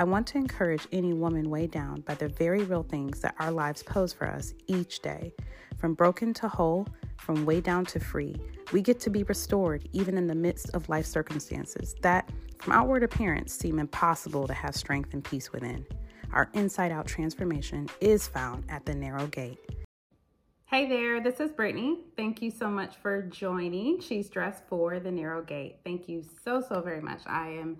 I want to encourage any woman weighed down by the very real things that our lives pose for us each day. From broken to whole, from way down to free, we get to be restored even in the midst of life circumstances that, from outward appearance, seem impossible to have strength and peace within. Our inside out transformation is found at the narrow gate. Hey there, this is Brittany. Thank you so much for joining. She's dressed for the narrow gate. Thank you so, so very much. I am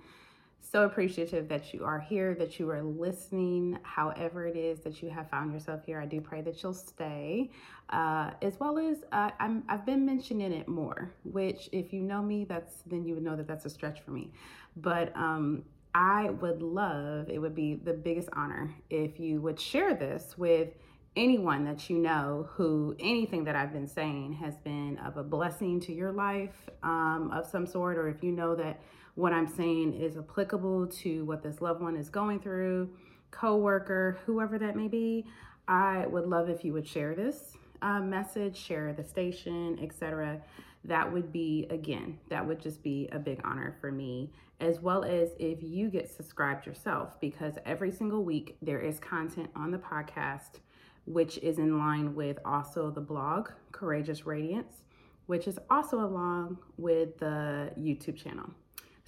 so appreciative that you are here, that you are listening, however it is that you have found yourself here. I do pray that you'll stay, uh, as well as uh, I'm, I've been mentioning it more, which if you know me, that's then you would know that that's a stretch for me. But um, I would love, it would be the biggest honor if you would share this with anyone that you know who anything that I've been saying has been of a blessing to your life um, of some sort, or if you know that what I'm saying is applicable to what this loved one is going through, coworker, whoever that may be, I would love if you would share this uh, message, share the station, etc that would be, again, that would just be a big honor for me, as well as if you get subscribed yourself, because every single week there is content on the podcast, which is in line with also the blog, Courageous Radiance, which is also along with the YouTube channel.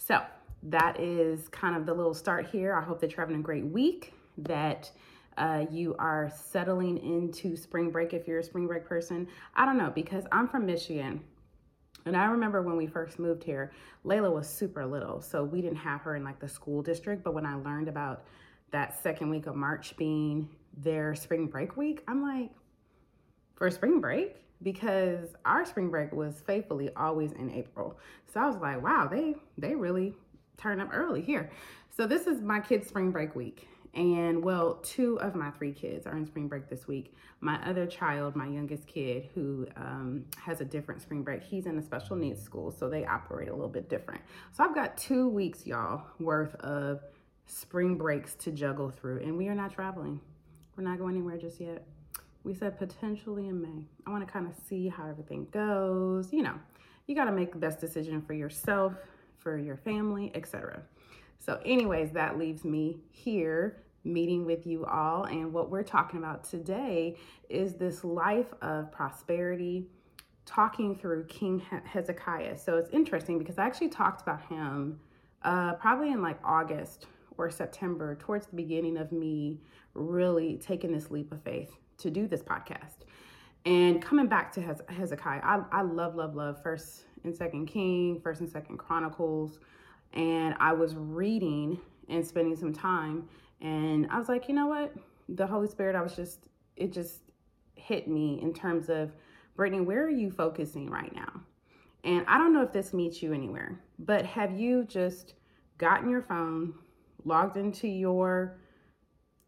So that is kind of the little start here. I hope that you're having a great week, that uh, you are settling into spring break if you're a spring break person. I don't know, because I'm from Michigan and I remember when we first moved here, Layla was super little, so we didn't have her in like the school district. But when I learned about that second week of March being their spring break week, I'm like, for spring break? Because our spring break was faithfully always in April. So I was like, wow, they they really turn up early here. So this is my kids' spring break week. And well, two of my three kids are in spring break this week. My other child, my youngest kid, who um, has a different spring break, he's in a special needs school, so they operate a little bit different. So I've got two weeks, y'all, worth of spring breaks to juggle through, and we are not traveling. We're not going anywhere just yet. We said potentially in May. I want to kind of see how everything goes. You know, you got to make the best decision for yourself, for your family, etc. So, anyways, that leaves me here meeting with you all. And what we're talking about today is this life of prosperity, talking through King Hezekiah. So, it's interesting because I actually talked about him uh, probably in like August or September, towards the beginning of me really taking this leap of faith to do this podcast. And coming back to Hezekiah, I, I love, love, love First and Second King, First and Second Chronicles and I was reading and spending some time and I was like, you know what? The Holy Spirit, I was just, it just hit me in terms of, Brittany, where are you focusing right now? And I don't know if this meets you anywhere, but have you just gotten your phone, logged into your,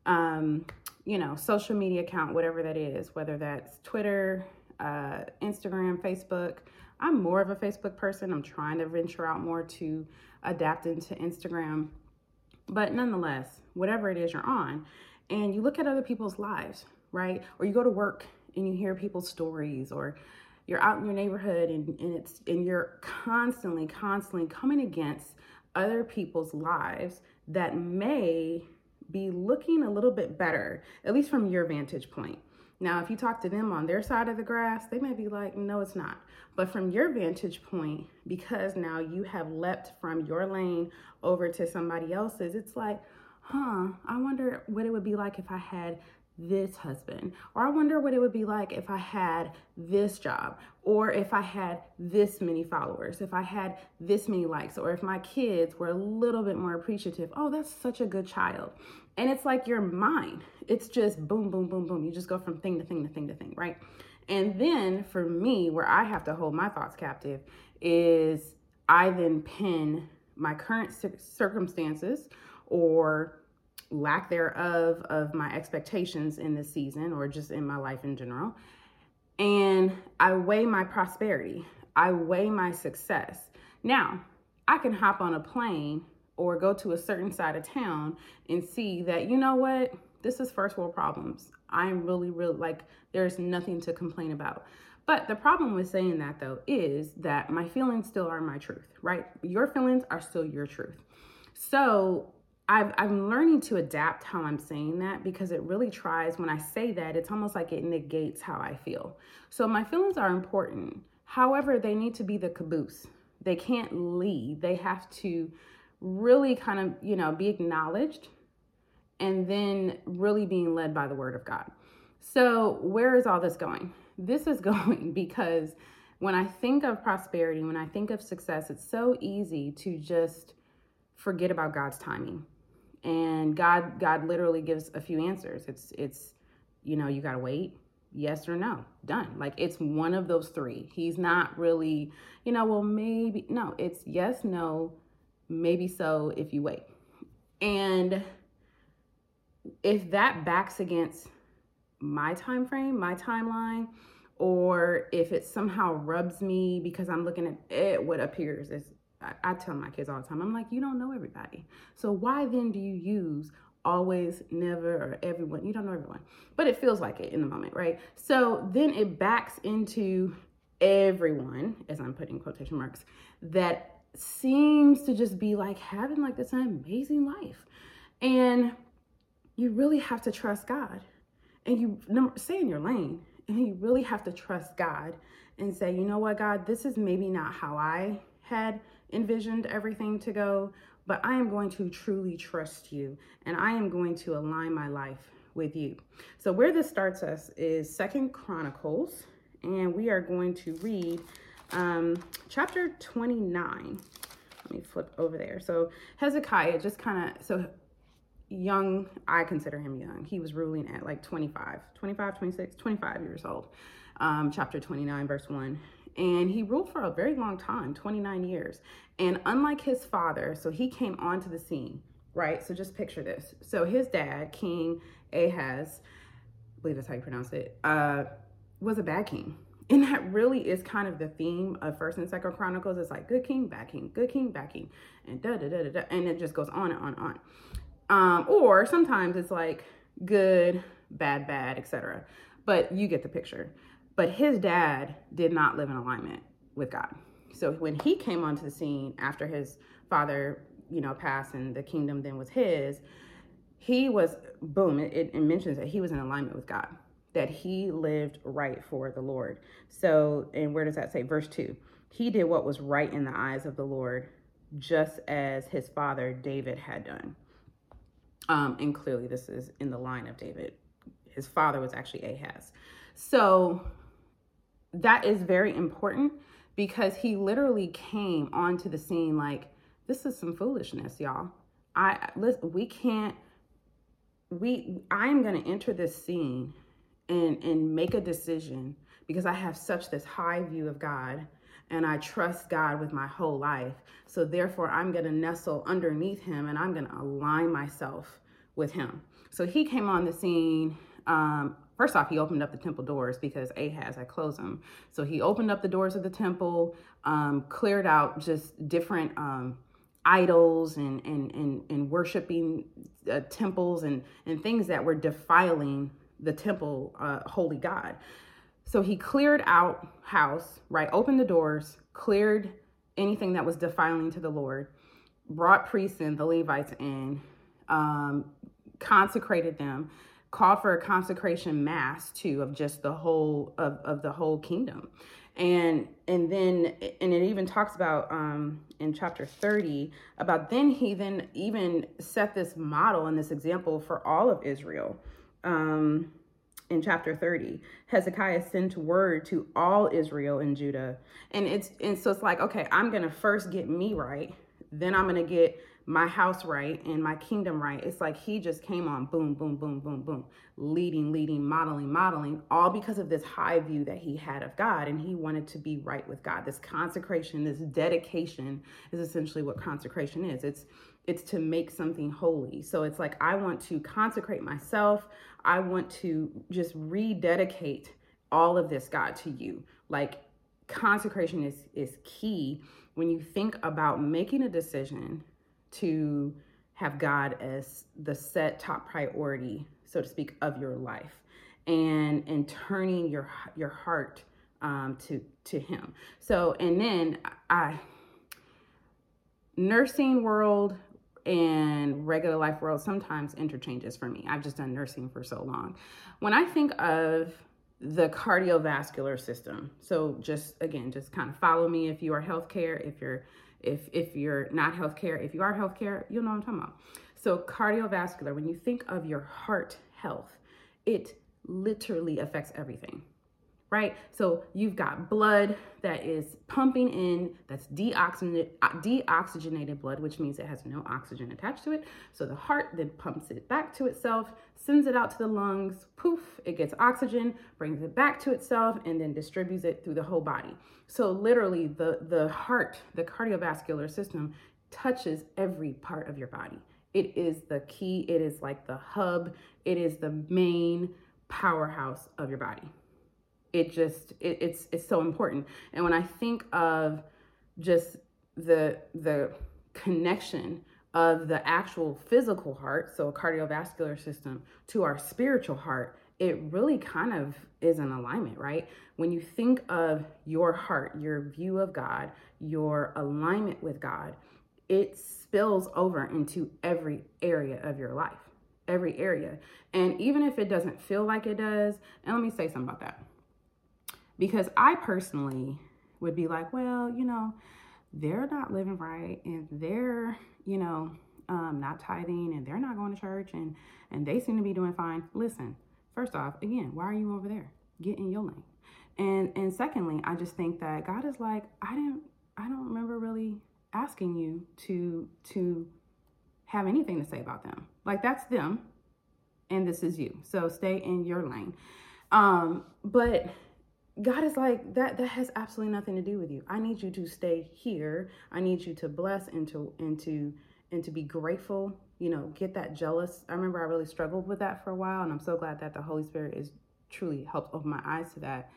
um, you know, social media account, whatever that is, whether that's Twitter, uh, Instagram, Facebook. I'm more of a Facebook person. I'm trying to venture out more to adapt into Instagram. But nonetheless, whatever it is you're on, and you look at other people's lives, right? Or you go to work and you hear people's stories, or you're out in your neighborhood and, and it's and you're constantly, constantly coming against other people's lives that may be looking a little bit better, at least from your vantage point. Now, if you talk to them on their side of the grass, they may be like, no, it's not. But from your vantage point, because now you have leapt from your lane over to somebody else's, it's like, huh, I wonder what it would be like if I had this husband. Or I wonder what it would be like if I had this job, or if I had this many followers, if I had this many likes, or if my kids were a little bit more appreciative. Oh, that's such a good child. And it's like your mind, it's just boom, boom, boom, boom. You just go from thing to thing to thing to thing, right? And then for me, where I have to hold my thoughts captive is I then pin my current circumstances or lack thereof of my expectations in this season or just in my life in general. And I weigh my prosperity, I weigh my success. Now, I can hop on a plane or go to a certain side of town and see that, you know what, this is first world problems. I'm really, really like, there's nothing to complain about. But the problem with saying that though is that my feelings still are my truth, right? Your feelings are still your truth. So I've, I'm learning to adapt how I'm saying that because it really tries, when I say that, it's almost like it negates how I feel. So my feelings are important. However, they need to be the caboose. They can't lead. They have to really kind of, you know, be acknowledged and then really being led by the word of God. So, where is all this going? This is going because when I think of prosperity, when I think of success, it's so easy to just forget about God's timing. And God God literally gives a few answers. It's it's you know, you got to wait, yes or no, done. Like it's one of those three. He's not really, you know, well maybe no, it's yes, no, maybe so if you wait. And if that backs against my time frame, my timeline, or if it somehow rubs me because I'm looking at it, what appears as I, I tell my kids all the time, I'm like, you don't know everybody. So why then do you use always, never, or everyone? You don't know everyone, but it feels like it in the moment, right? So then it backs into everyone, as I'm putting quotation marks, that seems to just be like having like this amazing life. And you really have to trust God. And you stay in your lane. And you really have to trust God and say, you know what, God, this is maybe not how I had envisioned everything to go, but I am going to truly trust you and I am going to align my life with you. So where this starts us is Second Chronicles, and we are going to read um, chapter 29. Let me flip over there. So Hezekiah just kind of, so young, I consider him young. He was ruling at like 25, 25, 26, 25 years old. Um, chapter 29, verse 1. And he ruled for a very long time 29 years. And unlike his father, so he came onto the scene, right? So just picture this. So his dad, King Ahaz, I believe that's how you pronounce it, uh, was a bad king. And that really is kind of the theme of First and Second Chronicles. It's like good king, bad king, good king, bad king, and da da da da, da and it just goes on and on and on. Um, or sometimes it's like good, bad, bad, etc. But you get the picture. But his dad did not live in alignment with God. So when he came onto the scene after his father, you know, passed and the kingdom then was his, he was boom. It, it mentions that he was in alignment with God, that he lived right for the Lord. So, and where does that say? Verse two. He did what was right in the eyes of the Lord, just as his father David had done. Um, and clearly, this is in the line of David. His father was actually Ahaz. So that is very important because he literally came onto the scene like, this is some foolishness, y'all. I listen, we can't we I'm going to enter this scene and and make a decision because I have such this high view of God and I trust God with my whole life. So therefore, I'm going to nestle underneath him and I'm going to align myself with him. So he came on the scene. Um, first off, he opened up the temple doors because Ahaz had closed them. So he opened up the doors of the temple, um, cleared out just different um, idols and and and, and worshiping uh, temples and and things that were defiling the temple, uh, holy God. So he cleared out house, right? Opened the doors, cleared anything that was defiling to the Lord, brought priests in, the Levites in, um, consecrated them, called for a consecration mass too of just the whole of, of the whole kingdom. And and then and it even talks about um in chapter 30 about then he then even set this model and this example for all of Israel. Um in chapter 30 hezekiah sent word to all israel and judah and it's and so it's like okay i'm gonna first get me right then i'm gonna get my house right and my kingdom right it's like he just came on boom boom boom boom boom leading leading modeling modeling all because of this high view that he had of god and he wanted to be right with god. This consecration this dedication is essentially what consecration is. It's it's to make something holy. So it's like i want to consecrate myself. I want to just rededicate all of this, God, to you. Like consecration is is key when you think about making a decision to have God as the set top priority, so to speak, of your life, and and turning your your heart um, to to Him. So, and then I nursing world and regular life world sometimes interchanges for me. I've just done nursing for so long. When I think of the cardiovascular system, so just again, just kind of follow me if you are healthcare, if you're if if you're not healthcare, if you are healthcare, you'll know what I'm talking about. So cardiovascular, when you think of your heart health, it literally affects everything right? So you've got blood that is pumping in, that's deoxygenated, deoxygenated blood, which means it has no oxygen attached to it. So the heart then pumps it back to itself, sends it out to the lungs, poof, it gets oxygen, brings it back to itself, and then distributes it through the whole body. So literally the, the heart, the cardiovascular system touches every part of your body. It is the key, it is like the hub, it is the main powerhouse of your body it just it, it's it's so important. And when i think of just the the connection of the actual physical heart so cardiovascular system to our spiritual heart it really kind of is an alignment right? When you think of your heart your view of god your alignment with god it spills over into every area of your life every area. And even if it doesn't feel like it does and let me say something about that because I personally would be like, well, you know, they're not living right and they're, you know, um, not tithing and they're not going to church and and they seem to be doing fine. Listen, first off, again, why are you over there? Get in your lane. And and secondly, I just think that God is like, I didn't I don't remember really asking you to to have anything to say about them. Like that's them and this is you. So stay in your lane. Um, but God is like that that has absolutely nothing to do with you. I need you to stay here. I need you to bless and to and to and to be grateful, you know, get that jealous. I remember I really struggled with that for a while and I'm so glad that the Holy Spirit is truly helped open my eyes to that.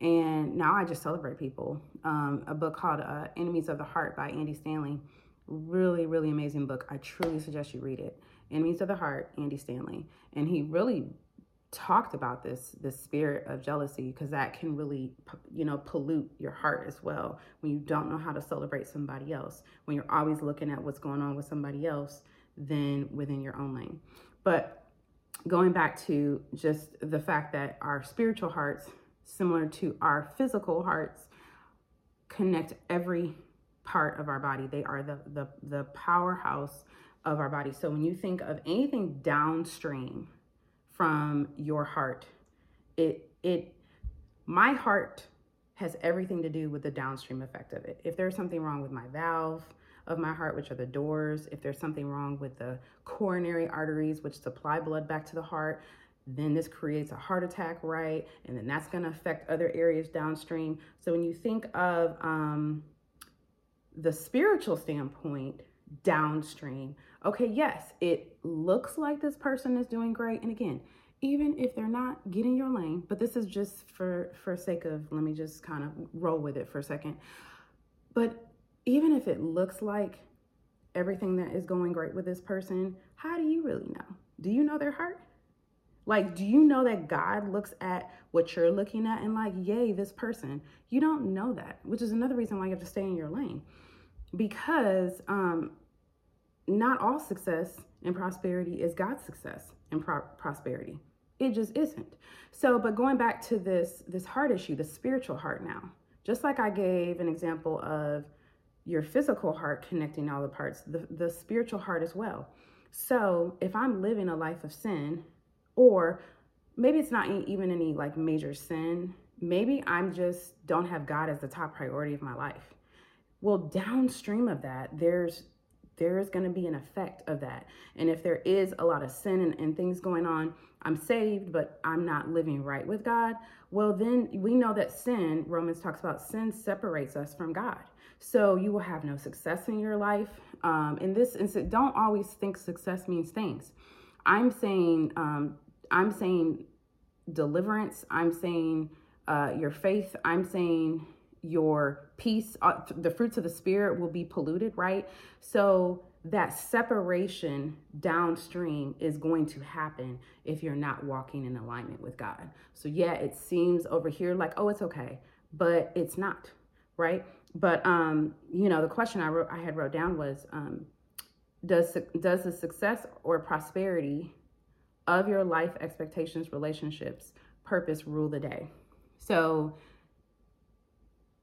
And now I just celebrate people. Um, a book called uh, Enemies of the Heart by Andy Stanley. Really, really amazing book. I truly suggest you read it. Enemies of the Heart, Andy Stanley. And he really talked about this this spirit of jealousy because that can really you know pollute your heart as well when you don't know how to celebrate somebody else. When you're always looking at what's going on with somebody else than within your own lane. But going back to just the fact that our spiritual hearts similar to our physical hearts connect every part of our body. They are the the, the powerhouse of our body. So when you think of anything downstream from your heart. It it my heart has everything to do with the downstream effect of it. If there's something wrong with my valve of my heart, which are the doors, if there's something wrong with the coronary arteries, which supply blood back to the heart, then this creates a heart attack, right? And then that's going to affect other areas downstream. So when you think of um, the spiritual standpoint, downstream. Okay, yes, it looks like this person is doing great. And again, even if they're not getting your lane, but this is just for for sake of let me just kind of roll with it for a second. But even if it looks like everything that is going great with this person, how do you really know? Do you know their heart? Like, do you know that God looks at what you're looking at and like, yay, this person? You don't know that, which is another reason why you have to stay in your lane. Because um, not all success and prosperity is God's success and pro- prosperity. It just isn't. So, but going back to this this heart issue, the spiritual heart now. Just like I gave an example of your physical heart connecting all the parts, the, the spiritual heart as well. So, if I'm living a life of sin, or maybe it's not even any like major sin, maybe I'm just don't have God as the top priority of my life. Well, downstream of that, there's there is going to be an effect of that. And if there is a lot of sin and, and, things going on, I'm saved, but I'm not living right with God, well, then we know that sin, Romans talks about sin separates us from God. So you will have no success in your life. Um, in this instance, don't always think success means things. I'm saying, um, I'm saying deliverance. I'm saying uh, your faith. I'm saying your peace, uh, the fruits of the spirit will be polluted, right? So that separation downstream is going to happen if you're not walking in alignment with God. So yeah, it seems over here like, oh, it's okay, but it's not, right? But um, you know, the question I wrote I had wrote down was um does does the success or prosperity of your life expectations, relationships, purpose rule the day? So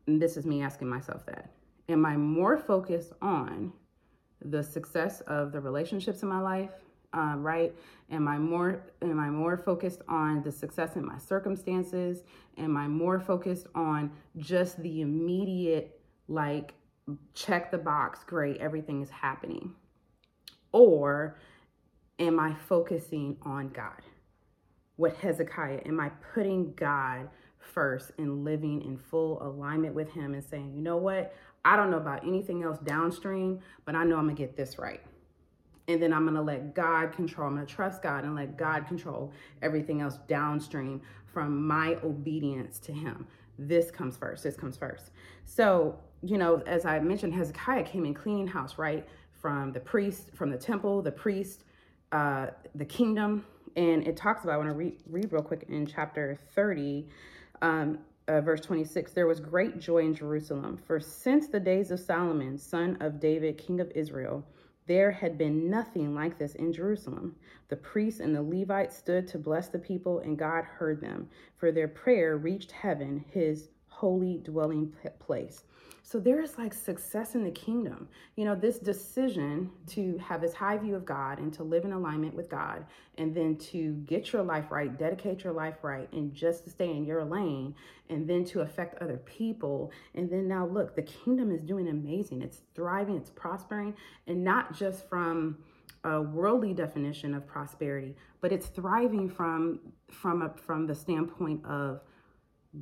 this is me asking myself that. Am I more focused on the success of the relationships in my life, uh, right? Am I more am I more focused on the success in my circumstances? Am I more focused on just the immediate like check the box, great, everything is happening? Or am I focusing on God? What Hezekiah, am I putting God first and living in full alignment with Him and saying, you know what? I don't know about anything else downstream, but I know I'm gonna get this right. And then I'm gonna let God control, I'm gonna trust God and let God control everything else downstream from my obedience to Him. This comes first, this comes first. So, you know, as I mentioned, Hezekiah came in cleaning house, right? From the priest, from the temple, the priest, uh, the kingdom. And it talks about, I wanna read, read real quick in chapter 30. Um, uh, verse 26 there was great joy in Jerusalem, for since the days of Solomon, son of David, king of Israel, there had been nothing like this in Jerusalem. The priests and the Levites stood to bless the people, and God heard them, for their prayer reached heaven, his holy dwelling place. So there is like success in the kingdom. You know, this decision to have this high view of God and to live in alignment with God, and then to get your life right, dedicate your life right, and just to stay in your lane, and then to affect other people. And then now, look, the kingdom is doing amazing. It's thriving, it's prospering, and not just from a worldly definition of prosperity, but it's thriving from from a, from the standpoint of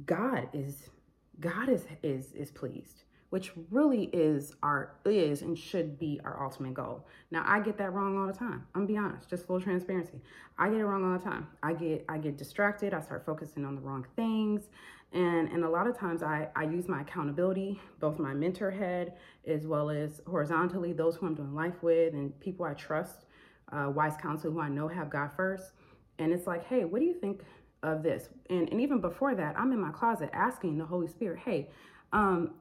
God is God is is is pleased which really is our is and should be our ultimate goal. Now I get that wrong all the time. I'm gonna be honest, just full transparency. I get it wrong all the time. I get I get distracted, I start focusing on the wrong things. And and a lot of times I, I use my accountability, both my mentor head as well as horizontally, those who I'm doing life with and people I trust, uh, wise counsel who I know have God first. And it's like, hey, what do you think of this? And and even before that, I'm in my closet asking the Holy Spirit, hey, um,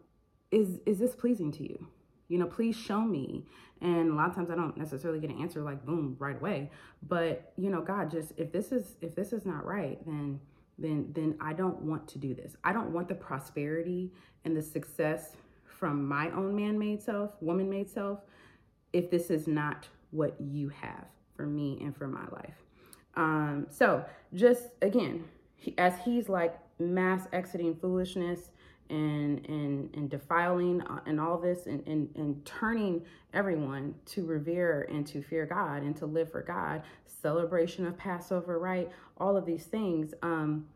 is is this pleasing to you? You know, please show me. And a lot of times I don't necessarily get an answer like boom right away. But you know, God, just if this is if this is not right, then then then I don't want to do this. I don't want the prosperity and the success from my own man-made self, woman-made self, if this is not what you have for me and for my life. Um, so just again, he, as he's like mass exiting foolishness, and and and defiling uh, and all this and, and and turning everyone to revere and to fear God and to live for God. Celebration of Passover right? All of these things. Um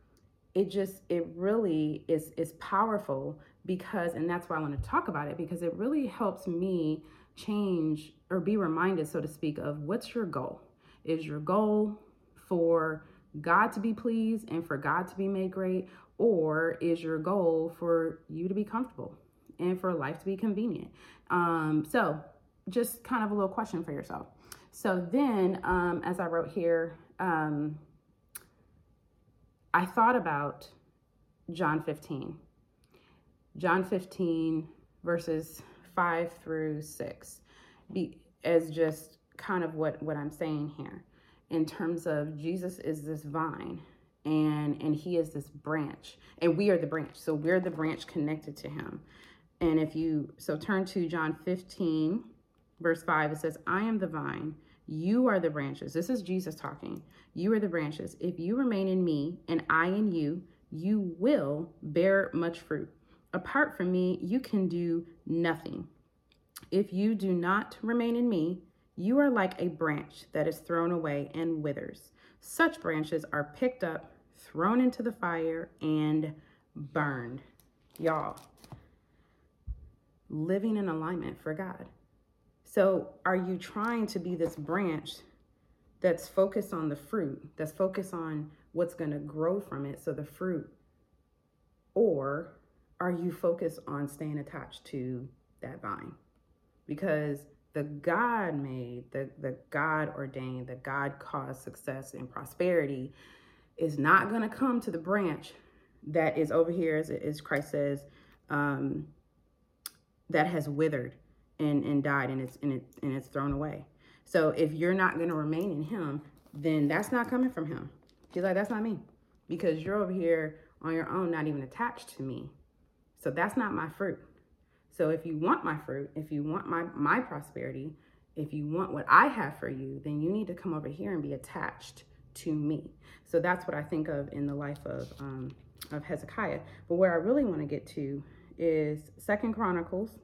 it just it really is is powerful because and that's why I want to talk about it because it really helps me change or be reminded so to speak of what's your goal. Is your goal for God to be pleased and for God to be made great or is your goal for you to be comfortable and for life to be convenient? Um, so, just kind of a little question for yourself. So, then um, as I wrote here, um, I thought about John 15. John 15, verses 5 through 6, be, as just kind of what, what I'm saying here in terms of Jesus is this vine and and he is this branch and we are the branch. So we're the branch connected to him. And if you so turn to john 15 verse 5 it says i am the vine you are the branches. This is jesus talking. You are the branches. If you remain in me and i in you you will bear much fruit. Apart from me you can do nothing. If you do not remain in me you are like a branch that is thrown away and withers such branches are picked up, thrown into the fire, and burned. Y'all, living in alignment for God. So, are you trying to be this branch that's focused on the fruit, that's focused on what's going to grow from it, so the fruit? Or are you focused on staying attached to that vine? Because the God made, the, the God ordained, the God caused success and prosperity is not going to come to the branch that is over here, as, as Christ says, um, that has withered. and and died and it's and it and it's thrown away. So if you're not going to remain in him, then that's not coming from him. He's like, that's not me. Because you're over here on your own, not even attached to me. So that's not my fruit. So if you want my fruit, if you want my my prosperity, if you want what I have for you, then you need to come over here and be attached to me. So that's what I think of in the life of um, of Hezekiah. But where I really want to get to is Second Chronicles,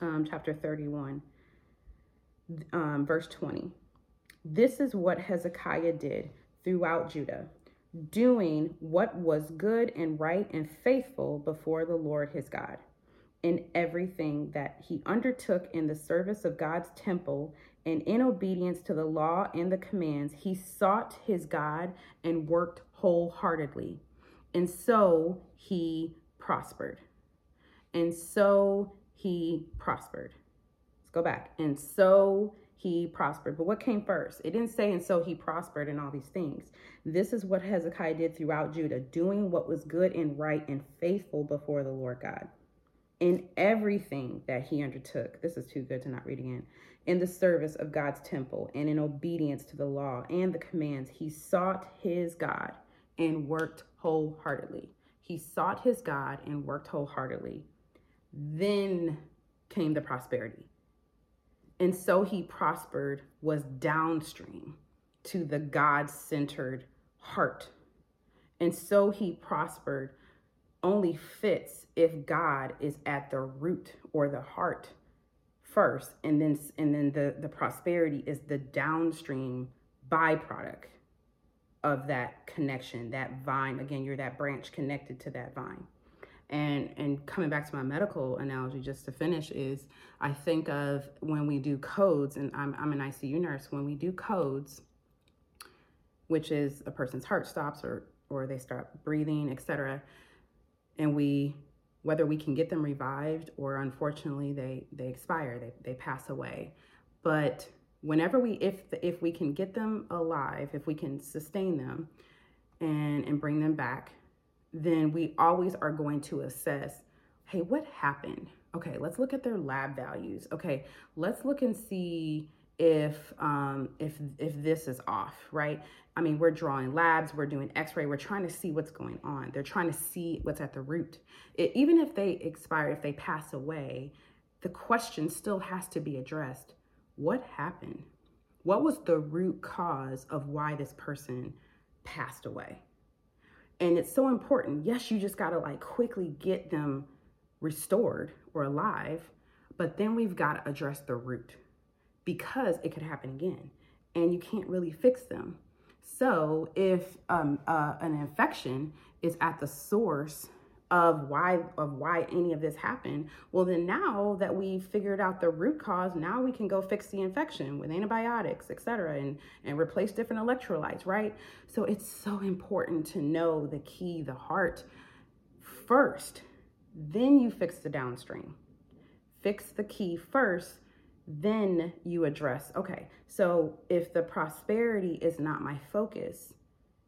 um, chapter thirty-one, um, verse twenty. This is what Hezekiah did throughout Judah, doing what was good and right and faithful before the Lord his God in everything that he undertook in the service of God's temple and in obedience to the law and the commands, he sought his God and worked wholeheartedly. And so he prospered. And so he prospered. Let's go back. And so he prospered. But what came first? It didn't say, and so he prospered and all these things. This is what Hezekiah did throughout Judah, doing what was good and right and faithful before the Lord God in everything that he undertook. This is too good to not read again. In the service of God's temple and in obedience to the law and the commands, he sought his God and worked wholeheartedly. He sought his God and worked wholeheartedly. Then came the prosperity. And so he prospered was downstream to the God centered heart. And so he prospered only fits if God is at the root or the heart first and then and then the the prosperity is the downstream byproduct of that connection that vine. Again you're that branch connected to that vine. And and coming back to my medical analogy just to finish is i think of when we do codes and i'm, I'm an icu nurse when we do codes which is a person's heart stops or or they start breathing etc and we whether we can get them revived or unfortunately they they expire they, they pass away. But whenever we if if we can get them alive if we can sustain them and and bring them back then we always are going to assess hey what happened? Okay let's look at their lab values. Okay let's look and see if um if if this is off right I mean, we're drawing labs, we're doing x ray, we're trying to see what's going on. They're trying to see what's at the root. It, even if they expire, if they pass away, the question still has to be addressed what happened? What was the root cause of why this person passed away? And it's so important. Yes, you just got to like quickly get them restored or alive, but then we've got to address the root because it could happen again and you can't really fix them so if um, uh, an infection is at the source of why of why any of this happened, well then now that we've figured out the root cause, now we can go fix the infection with antibiotics, etc., and and replace different electrolytes, right? So it's so important to know the key, the heart first. Then you fix the downstream. Fix the key first then you address okay, so if the prosperity is not my focus,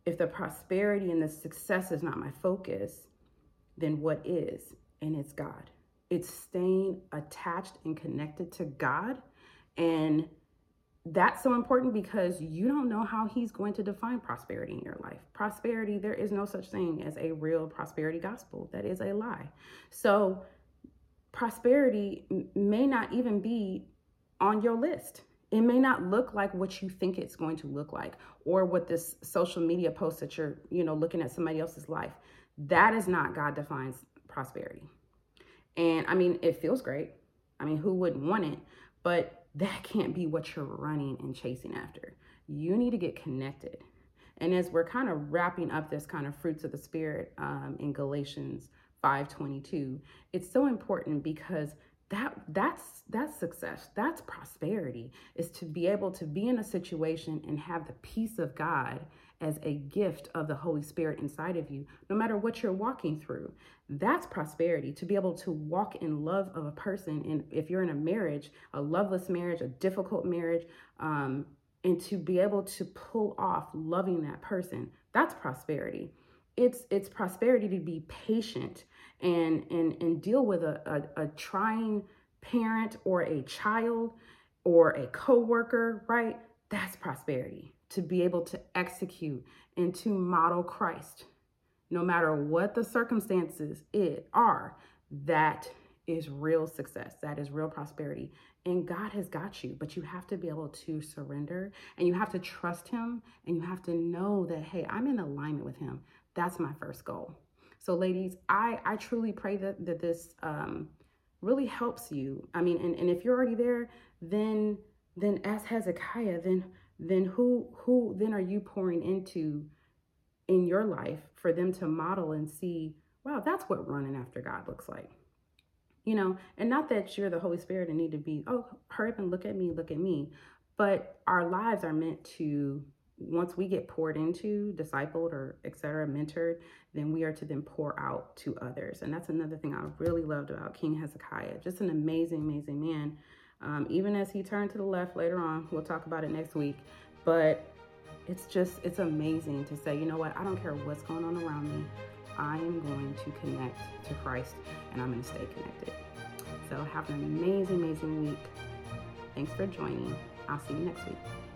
if the prosperity and the success is not my focus, then what is? And it's God. It's staying attached and connected to God. And that's so important because you don't know how he's going to define prosperity in your life. Prosperity, there is no such thing as a real prosperity gospel. That is a lie. So, prosperity may not even be on your list. It may not look like what you think it's going to look like or what this social media post that you're, you know, looking at somebody else's life. That is not God defines prosperity. And I mean, it feels great. I mean, who wouldn't want it? But that can't be what you're running and chasing after. You need to get connected. And as we're kind of wrapping up this kind of fruits of the spirit um, in Galatians 5:22, it's so important because that that's that's success. That's prosperity is to be able to be in a situation and have the peace of god as a gift of the holy spirit inside of you no matter what you're walking through. That's prosperity to be able to walk in love of a person and if you're in a marriage a loveless marriage a difficult marriage um, and to be able to pull off loving that person that's prosperity it's it's prosperity to be patient and and and deal with a, a, a trying parent or a child or a coworker, right? That's prosperity. To be able to execute and to model Christ, no matter what the circumstances it are, that is real success. That is real prosperity. And God has got you, but you have to be able to surrender and you have to trust Him and you have to know that, hey, I'm in alignment with Him. That's my first goal. So, ladies, I, I truly pray that, that this um, really helps you. I mean, and, and if you're already there, then then as Hezekiah, then then who who then are you pouring into in your life for them to model and see, wow, that's what running after God looks like you know, and not that you're the Holy Spirit and need to be, oh, hurry up and look at me, look at me. But our lives are meant to, once we get poured into, discipled, or etc., mentored, then we are to then pour out to others. And that's another thing I really loved about King Hezekiah. Just an amazing, amazing man. Um, even as he turned to the left later on, we'll talk about it next week. But it's just, it's amazing to say, you know what, I don't care what's going on around me. I am going to connect to Christ and I'm going to stay connected. So have an amazing, amazing week. Thanks for joining. I'll see you next week.